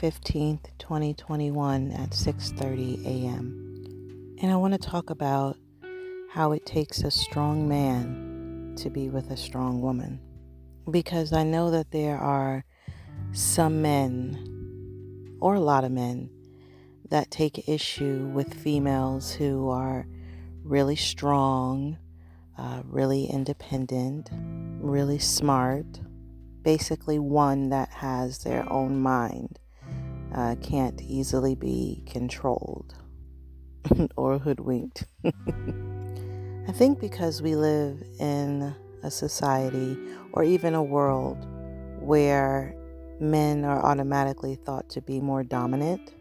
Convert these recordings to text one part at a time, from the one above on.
15th, 2021 at 6:30 a.m. And I want to talk about how it takes a strong man to be with a strong woman. Because I know that there are some men or a lot of men that take issue with females who are really strong, uh, really independent, really smart, basically one that has their own mind, uh, can't easily be controlled or hoodwinked. I think because we live in a society or even a world where men are automatically thought to be more dominant.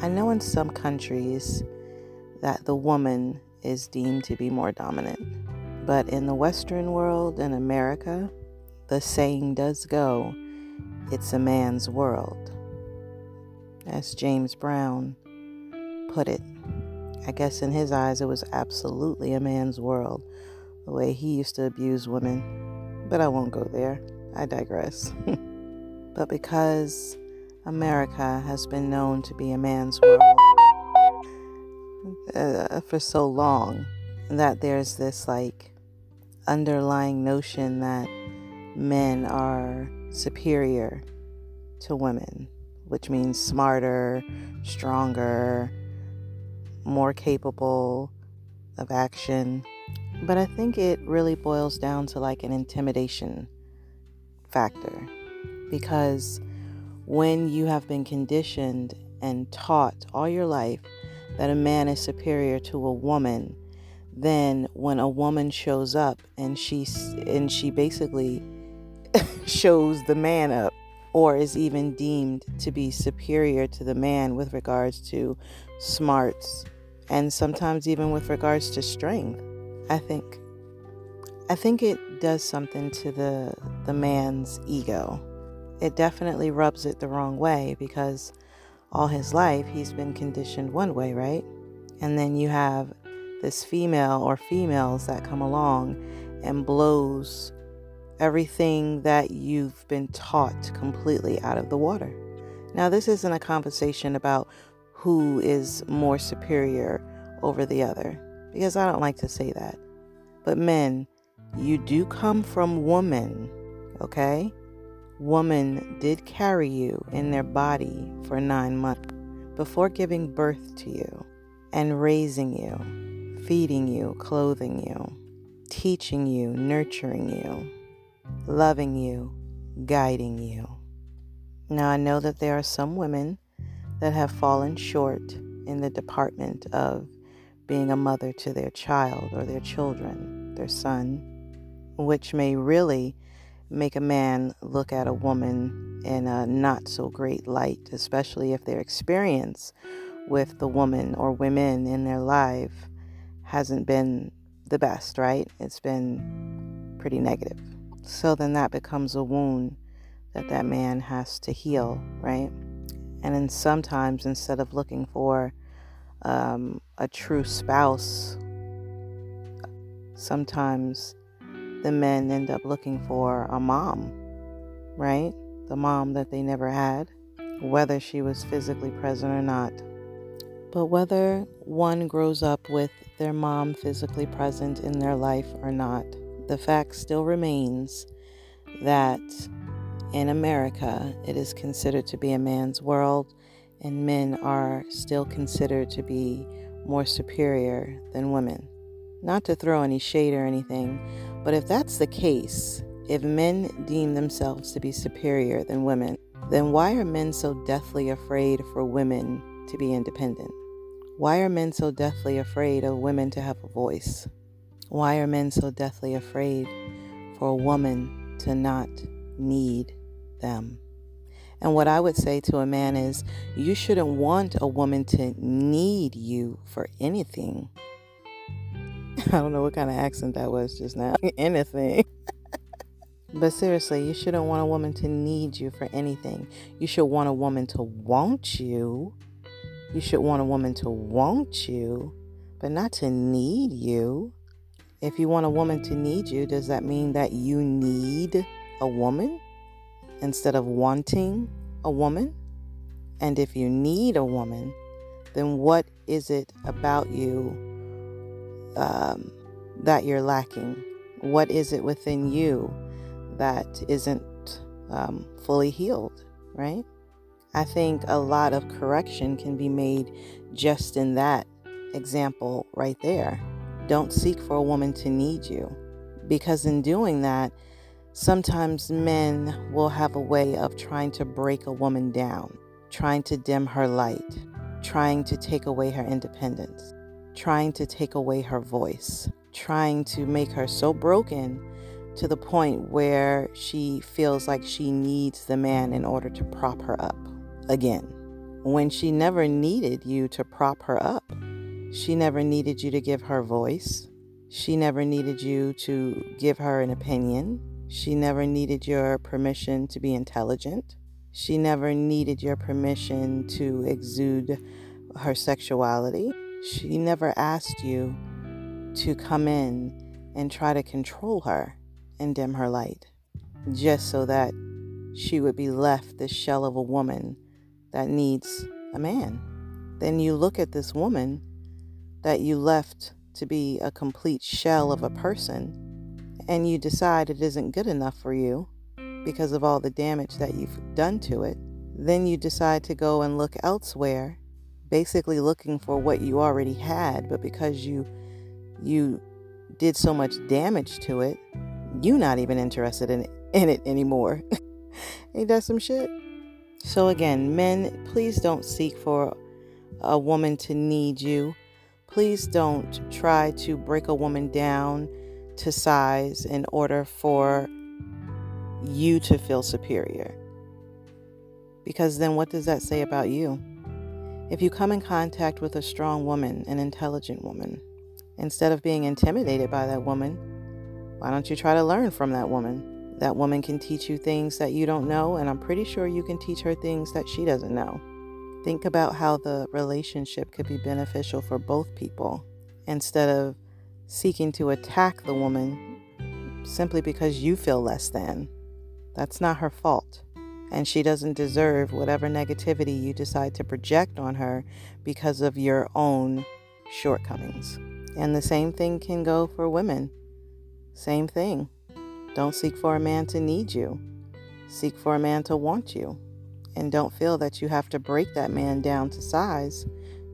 I know in some countries that the woman is deemed to be more dominant. But in the Western world, in America, the saying does go, it's a man's world. As James Brown put it. I guess in his eyes, it was absolutely a man's world, the way he used to abuse women. But I won't go there. I digress. but because America has been known to be a man's world uh, for so long, that there's this like underlying notion that men are superior to women, which means smarter, stronger, more capable of action. But I think it really boils down to like an intimidation factor because when you have been conditioned and taught all your life that a man is superior to a woman, then when a woman shows up and she and she basically shows the man up or is even deemed to be superior to the man with regards to smarts and sometimes even with regards to strength. I think I think it does something to the the man's ego. It definitely rubs it the wrong way because all his life he's been conditioned one way, right? And then you have this female or females that come along and blows everything that you've been taught completely out of the water. Now, this isn't a conversation about who is more superior over the other, because I don't like to say that. But men, you do come from woman, okay? Woman did carry you in their body for nine months before giving birth to you and raising you, feeding you, clothing you, teaching you, nurturing you loving you, guiding you. Now, I know that there are some women that have fallen short in the department of being a mother to their child or their children, their son, which may really make a man look at a woman in a not so great light, especially if their experience with the woman or women in their life hasn't been the best, right? It's been pretty negative. So then that becomes a wound that that man has to heal, right? And then sometimes instead of looking for um, a true spouse, sometimes the men end up looking for a mom, right? The mom that they never had, whether she was physically present or not. But whether one grows up with their mom physically present in their life or not, the fact still remains that in America it is considered to be a man's world, and men are still considered to be more superior than women. Not to throw any shade or anything, but if that's the case, if men deem themselves to be superior than women, then why are men so deathly afraid for women to be independent? Why are men so deathly afraid of women to have a voice? Why are men so deathly afraid for a woman to not need them? And what I would say to a man is, you shouldn't want a woman to need you for anything. I don't know what kind of accent that was just now. anything. but seriously, you shouldn't want a woman to need you for anything. You should want a woman to want you. You should want a woman to want you, but not to need you. If you want a woman to need you, does that mean that you need a woman instead of wanting a woman? And if you need a woman, then what is it about you um, that you're lacking? What is it within you that isn't um, fully healed, right? I think a lot of correction can be made just in that example right there. Don't seek for a woman to need you, because in doing that, sometimes men will have a way of trying to break a woman down, trying to dim her light, trying to take away her independence, trying to take away her voice, trying to make her so broken to the point where she feels like she needs the man in order to prop her up again. When she never needed you to prop her up, she never needed you to give her voice. She never needed you to give her an opinion. She never needed your permission to be intelligent. She never needed your permission to exude her sexuality. She never asked you to come in and try to control her and dim her light, just so that she would be left the shell of a woman that needs a man. Then you look at this woman that you left to be a complete shell of a person, and you decide it isn't good enough for you because of all the damage that you've done to it. Then you decide to go and look elsewhere, basically looking for what you already had, but because you you did so much damage to it, you're not even interested in it, in it anymore. Ain't that some shit? So again, men, please don't seek for a woman to need you. Please don't try to break a woman down to size in order for you to feel superior. Because then what does that say about you? If you come in contact with a strong woman, an intelligent woman, instead of being intimidated by that woman, why don't you try to learn from that woman? That woman can teach you things that you don't know, and I'm pretty sure you can teach her things that she doesn't know. Think about how the relationship could be beneficial for both people instead of seeking to attack the woman simply because you feel less than. That's not her fault. And she doesn't deserve whatever negativity you decide to project on her because of your own shortcomings. And the same thing can go for women. Same thing. Don't seek for a man to need you, seek for a man to want you. And don't feel that you have to break that man down to size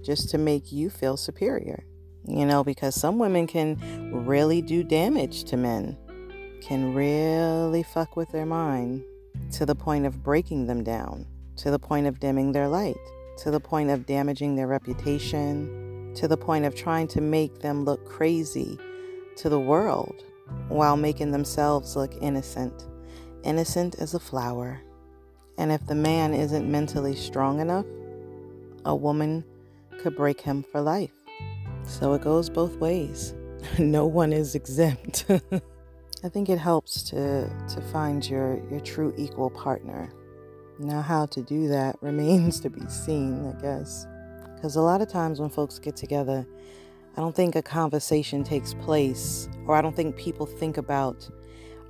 just to make you feel superior. You know, because some women can really do damage to men can really fuck with their mind to the point of breaking them down, to the point of dimming their light, to the point of damaging their reputation, to the point of trying to make them look crazy to the world while making themselves look innocent, innocent as a flower. And if the man isn't mentally strong enough, a woman could break him for life. So it goes both ways. no one is exempt. I think it helps to to find your your true equal partner. Now how to do that remains to be seen, I guess. Cuz a lot of times when folks get together, I don't think a conversation takes place or I don't think people think about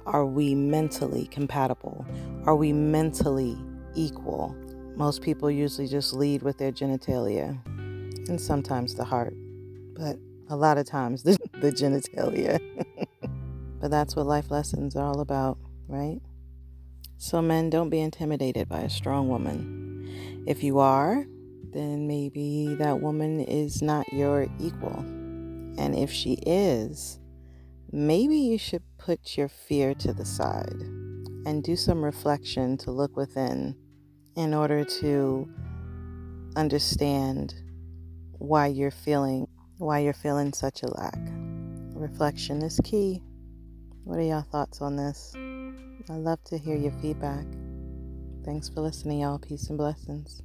are we mentally compatible? Are we mentally equal? Most people usually just lead with their genitalia and sometimes the heart, but a lot of times the, the genitalia. But that's what life lessons are all about, right? So, men, don't be intimidated by a strong woman. If you are, then maybe that woman is not your equal. And if she is, maybe you should put your fear to the side and do some reflection to look within in order to understand why you're feeling why you're feeling such a lack. Reflection is key. What are y'all thoughts on this? i love to hear your feedback. Thanks for listening, y'all. Peace and blessings.